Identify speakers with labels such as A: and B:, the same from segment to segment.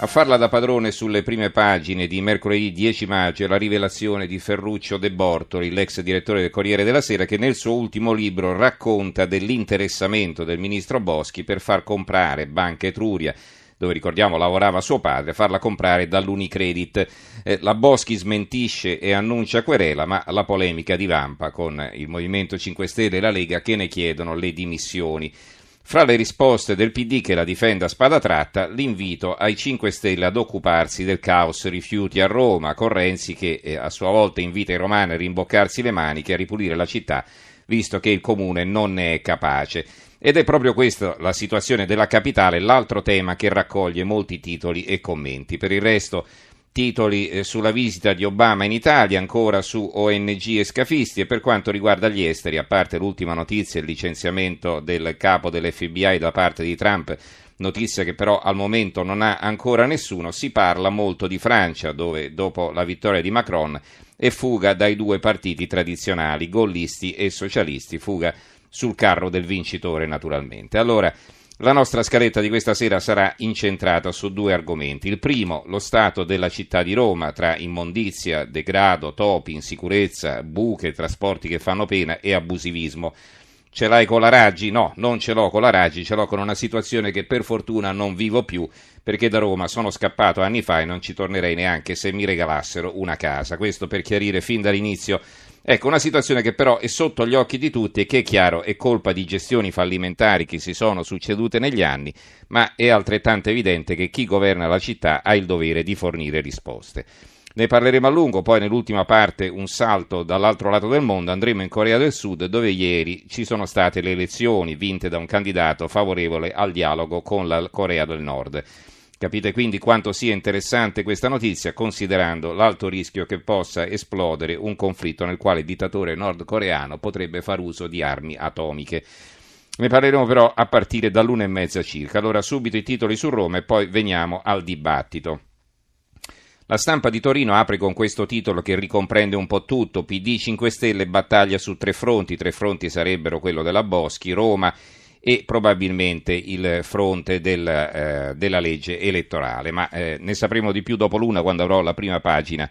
A: A farla da padrone sulle prime pagine di mercoledì 10 maggio è la rivelazione di Ferruccio De Bortoli, l'ex direttore del Corriere della Sera, che nel suo ultimo libro racconta dell'interessamento del ministro Boschi per far comprare Banca Etruria dove ricordiamo lavorava suo padre, farla comprare dall'Unicredit. Eh, la Boschi smentisce e annuncia querela, ma la polemica divampa con il Movimento 5 Stelle e la Lega che ne chiedono le dimissioni. Fra le risposte del PD che la difende a spada tratta, l'invito ai 5 Stelle ad occuparsi del caos rifiuti a Roma, con Renzi che eh, a sua volta invita i romani a rimboccarsi le maniche e a ripulire la città, visto che il comune non ne è capace. Ed è proprio questa la situazione della capitale, l'altro tema che raccoglie molti titoli e commenti. Per il resto, titoli eh, sulla visita di Obama in Italia, ancora su ONG e scafisti e per quanto riguarda gli esteri, a parte l'ultima notizia, il licenziamento del capo dell'FBI da parte di Trump, notizia che però al momento non ha ancora nessuno, si parla molto di Francia, dove dopo la vittoria di Macron è fuga dai due partiti tradizionali, gollisti e socialisti, fuga sul carro del vincitore naturalmente. Allora, la nostra scaletta di questa sera sarà incentrata su due argomenti. Il primo, lo stato della città di Roma, tra immondizia, degrado, topi, insicurezza, buche, trasporti che fanno pena e abusivismo. Ce l'hai con la Raggi? No, non ce l'ho con la Raggi, ce l'ho con una situazione che per fortuna non vivo più, perché da Roma sono scappato anni fa e non ci tornerei neanche se mi regalassero una casa. Questo per chiarire fin dall'inizio Ecco, una situazione che però è sotto gli occhi di tutti e che è chiaro è colpa di gestioni fallimentari che si sono succedute negli anni, ma è altrettanto evidente che chi governa la città ha il dovere di fornire risposte. Ne parleremo a lungo, poi nell'ultima parte un salto dall'altro lato del mondo, andremo in Corea del Sud dove ieri ci sono state le elezioni vinte da un candidato favorevole al dialogo con la Corea del Nord. Capite quindi quanto sia interessante questa notizia, considerando l'alto rischio che possa esplodere un conflitto nel quale il dittatore nordcoreano potrebbe far uso di armi atomiche. Ne parleremo però a partire dall'una e mezza circa. Allora subito i titoli su Roma e poi veniamo al dibattito. La stampa di Torino apre con questo titolo che ricomprende un po' tutto. PD 5 Stelle battaglia su tre fronti. Tre fronti sarebbero quello della Boschi, Roma e probabilmente il fronte del, eh, della legge elettorale, ma eh, ne sapremo di più dopo l'una quando avrò la prima pagina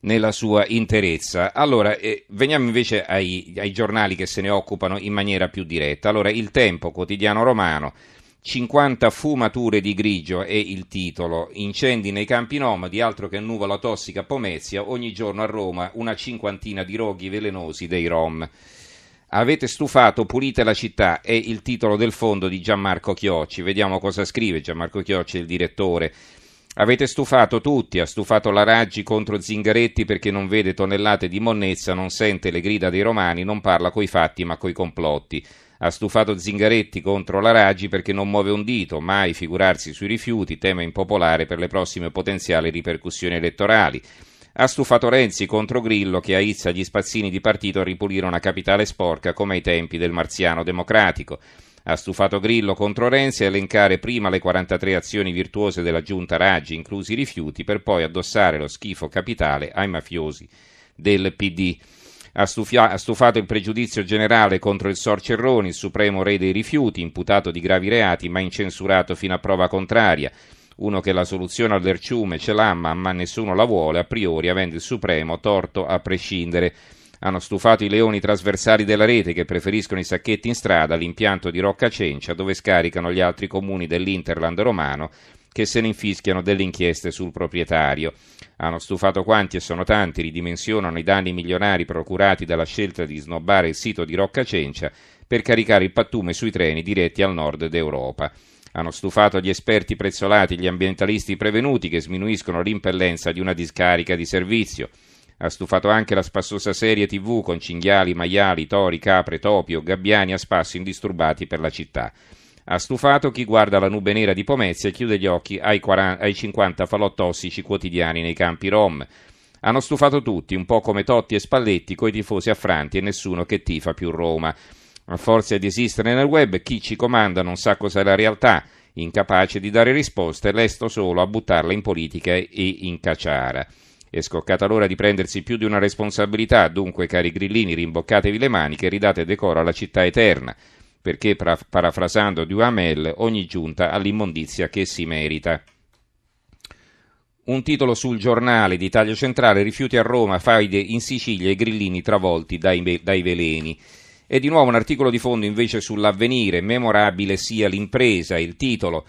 A: nella sua interezza. Allora, eh, veniamo invece ai, ai, giornali che se ne occupano in maniera più diretta. Allora, Il Tempo, quotidiano romano, 50 fumature di grigio è il titolo, incendi nei campi nomadi, altro che nuvola tossica a Pomezia, ogni giorno a Roma una cinquantina di roghi velenosi dei Rom. Avete stufato, pulite la città, è il titolo del fondo di Gianmarco Chiocci. Vediamo cosa scrive Gianmarco Chiocci, il direttore. Avete stufato tutti, ha stufato la Raggi contro Zingaretti perché non vede tonnellate di monnezza, non sente le grida dei romani, non parla coi fatti ma coi complotti. Ha stufato Zingaretti contro la Raggi perché non muove un dito, mai figurarsi sui rifiuti, tema impopolare per le prossime potenziali ripercussioni elettorali. Ha stufato Renzi contro Grillo che aizza gli spazzini di partito a ripulire una capitale sporca come ai tempi del marziano democratico. Ha stufato Grillo contro Renzi a elencare prima le 43 azioni virtuose della giunta Raggi, inclusi i rifiuti, per poi addossare lo schifo capitale ai mafiosi del PD. Ha, stufia- ha, stufato il pregiudizio generale contro il Sor Cerroni, il supremo re dei rifiuti, imputato di gravi reati ma incensurato fino a prova contraria uno che la soluzione all'erciume ce l'ha ma, ma nessuno la vuole, a priori avendo il supremo torto a prescindere. Hanno stufato i leoni trasversali della rete che preferiscono i sacchetti in strada all'impianto di Rocca Cencia dove scaricano gli altri comuni dell'Interland romano che se ne infischiano delle inchieste sul proprietario. Hanno stufato quanti, e sono tanti, ridimensionano i danni milionari procurati dalla scelta di snobbare il sito di Rocca Cencia per caricare il pattume sui treni diretti al nord d'Europa. Hanno stufato gli esperti prezzolati, gli ambientalisti prevenuti che sminuiscono l'impellenza di una discarica di servizio. Ha stufato anche la spassosa serie TV con cinghiali, maiali, tori, capre, topi o gabbiani a spasso indisturbati per la città. Ha stufato chi guarda la nube nera di Pomezia e chiude gli occhi ai, 40, ai 50 falò tossici quotidiani nei campi rom. Hanno stufato tutti, un po' come Totti e Spalletti, coi tifosi affranti e nessuno che tifa più Roma. A forza di esistere nel web, chi ci comanda non sa cos'è la realtà, incapace di dare risposte, lesto solo a buttarla in politica e in cacciara. È scoccata l'ora di prendersi più di una responsabilità, dunque, cari grillini, rimboccatevi le maniche e ridate decoro alla città eterna perché, parafrasando Duhamel, ogni giunta ha l'immondizia che si merita. Un titolo sul giornale d'Italia Centrale, rifiuti a Roma, faide in Sicilia e grillini travolti dai, dai veleni. E di nuovo un articolo di fondo invece sull'avvenire, memorabile sia l'impresa, il titolo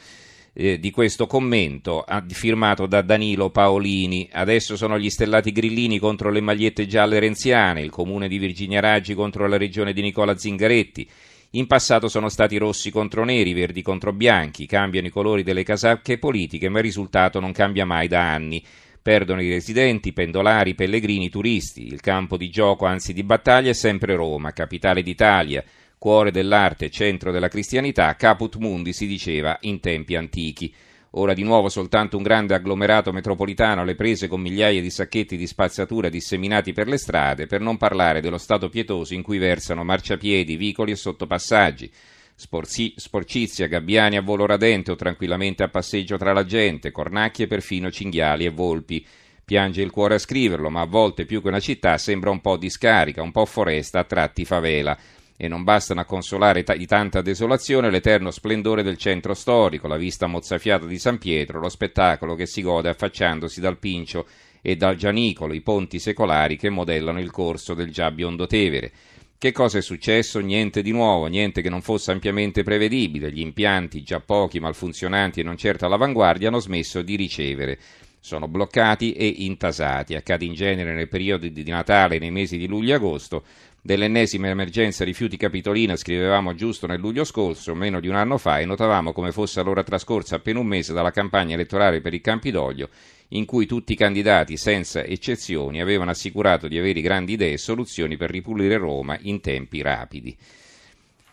A: eh, di questo commento firmato da Danilo Paolini. Adesso sono gli stellati grillini contro le magliette gialle renziane, il comune di Virginia Raggi contro la regione di Nicola Zingaretti. In passato sono stati rossi contro neri, verdi contro bianchi, cambiano i colori delle casacche politiche, ma il risultato non cambia mai da anni. Perdono i residenti, pendolari, pellegrini, turisti. Il campo di gioco, anzi di battaglia, è sempre Roma, capitale d'Italia, cuore dell'arte, centro della cristianità, caput mundi si diceva in tempi antichi. Ora di nuovo soltanto un grande agglomerato metropolitano alle prese con migliaia di sacchetti di spazzatura disseminati per le strade, per non parlare dello stato pietoso in cui versano marciapiedi, vicoli e sottopassaggi. Sporzi, sporcizia, gabbiani a volo radente o tranquillamente a passeggio tra la gente, cornacchie perfino cinghiali e volpi. Piange il cuore a scriverlo, ma a volte più che una città sembra un po' discarica, un po' foresta, a tratti favela e non bastano a consolare di tanta desolazione l'eterno splendore del centro storico, la vista mozzafiata di San Pietro, lo spettacolo che si gode affacciandosi dal Pincio e dal Gianicolo, i ponti secolari che modellano il corso del già biondo Tevere. Che cosa è successo? Niente di nuovo, niente che non fosse ampiamente prevedibile. Gli impianti, già pochi, malfunzionanti e non certo all'avanguardia, hanno smesso di ricevere. Sono bloccati e intasati. Accade in genere nel periodo di Natale, nei mesi di luglio e agosto, Dell'ennesima emergenza rifiuti capitolina scrivevamo giusto nel luglio scorso, meno di un anno fa, e notavamo come fosse allora trascorsa appena un mese dalla campagna elettorale per i Campidoglio, in cui tutti i candidati, senza eccezioni, avevano assicurato di avere grandi idee e soluzioni per ripulire Roma in tempi rapidi.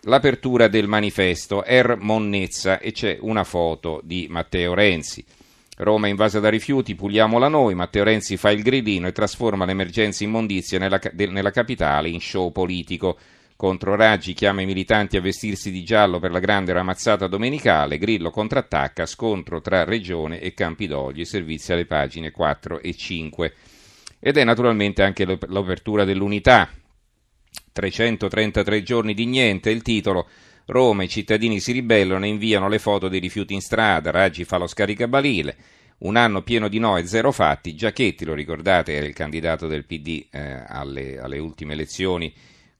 A: L'apertura del manifesto Er Monnezza e c'è una foto di Matteo Renzi. Roma invasa da rifiuti, puliamola noi. Matteo Renzi fa il gridino e trasforma l'emergenza immondizia nella, nella capitale in show politico. Contro Raggi chiama i militanti a vestirsi di giallo per la grande ramazzata domenicale. Grillo contrattacca, scontro tra Regione e Campidoglio. Servizi alle pagine 4 e 5. Ed è naturalmente anche l'apertura dell'unità. 333 giorni di niente, il titolo Roma, i cittadini si ribellano e inviano le foto dei rifiuti in strada, Raggi fa lo scaricabarile, un anno pieno di no e zero fatti, Giachetti, lo ricordate, era il candidato del PD eh, alle, alle ultime elezioni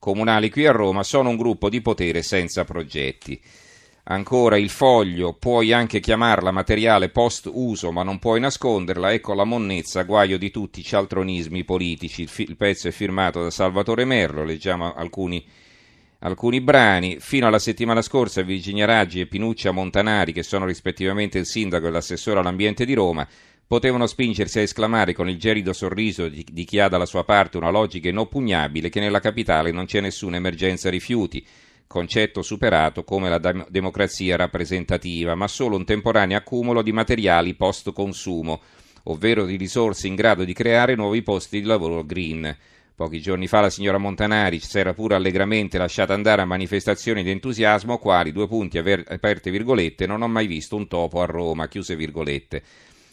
A: comunali qui a Roma, sono un gruppo di potere senza progetti. Ancora il foglio, puoi anche chiamarla materiale post uso, ma non puoi nasconderla. Ecco la monnezza, guaio di tutti i cialtronismi politici. Il, fi- il pezzo è firmato da Salvatore Merlo, leggiamo alcuni alcuni brani. Fino alla settimana scorsa Virginia Raggi e Pinuccia Montanari, che sono rispettivamente il sindaco e l'assessore all'ambiente di Roma, potevano spingersi a esclamare con il gelido sorriso di, di chi ha dalla sua parte una logica inoppugnabile che nella capitale non c'è nessuna emergenza rifiuti, concetto superato come la dem- democrazia rappresentativa, ma solo un temporaneo accumulo di materiali post consumo, ovvero di risorse in grado di creare nuovi posti di lavoro green. Pochi giorni fa la signora Montanari si era pure allegramente lasciata andare a manifestazioni di entusiasmo, quali, due punti aperte virgolette, non ho mai visto un topo a Roma, chiuse virgolette.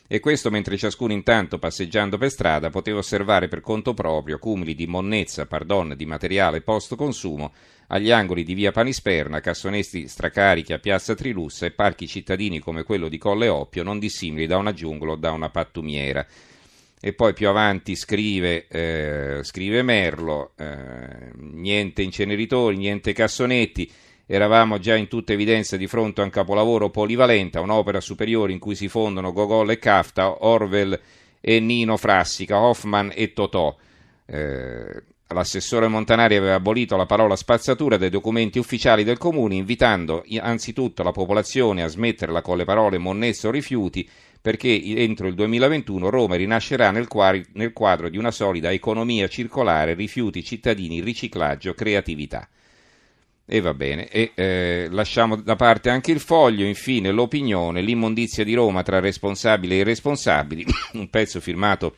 A: E questo mentre ciascuno intanto, passeggiando per strada, poteva osservare per conto proprio cumuli di monnezza, pardon, di materiale post consumo agli angoli di via Panisperna, cassonesti stracarichi a piazza Trilussa e parchi cittadini come quello di Colle Oppio non dissimili da una giungla o da una pattumiera e poi più avanti scrive, eh, scrive Merlo, eh, niente inceneritori, niente cassonetti, eravamo già in tutta evidenza di fronte a un capolavoro polivalente, un'opera superiore in cui si fondono Gogol e Kafta, Orwell e Nino Frassica, Hoffman e Totò. Eh, l'assessore Montanari aveva abolito la parola spazzatura dai documenti ufficiali del comune, invitando anzitutto la popolazione a smetterla con le parole monnesso rifiuti perché entro il 2021 Roma rinascerà nel, quadro di una solida economia circolare, rifiuti cittadini, riciclaggio, creatività. E va bene, e eh, lasciamo da parte anche il foglio, infine l'opinione, l'immondizia di Roma tra responsabili e irresponsabili, un pezzo firmato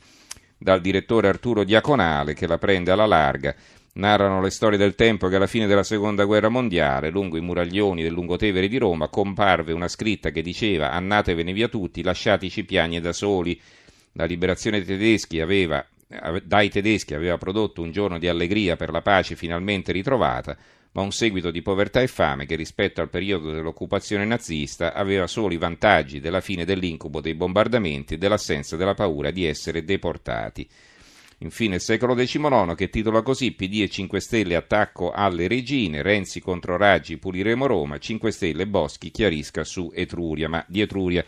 A: dal direttore Arturo Diaconale che la prende alla larga. Narrano le storie del tempo che alla fine della seconda guerra mondiale, lungo i muraglioni del Lungotevere di Roma, comparve una scritta che diceva Annatevene via tutti, lasciatici piagne da soli. La liberazione tedeschi aveva, dai tedeschi aveva prodotto un giorno di allegria per la pace finalmente ritrovata, ma un seguito di povertà e fame che rispetto al periodo dell'occupazione nazista aveva solo i vantaggi della fine dell'incubo dei bombardamenti e dell'assenza della paura di essere deportati. Infine il secolo XIX che titola così PD e 5 Stelle attacco alle regine, Renzi contro Raggi puliremo Roma, 5 Stelle Boschi chiarisca su Etruria, ma di Etruria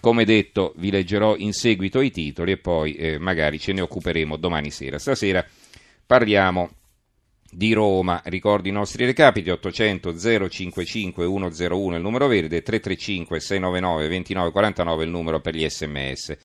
A: come detto vi leggerò in seguito i titoli e poi eh, magari ce ne occuperemo domani sera. Stasera parliamo di Roma. Ricordo i nostri recapiti 800 055 101 il numero verde, 335 699 2949 il numero per gli sms.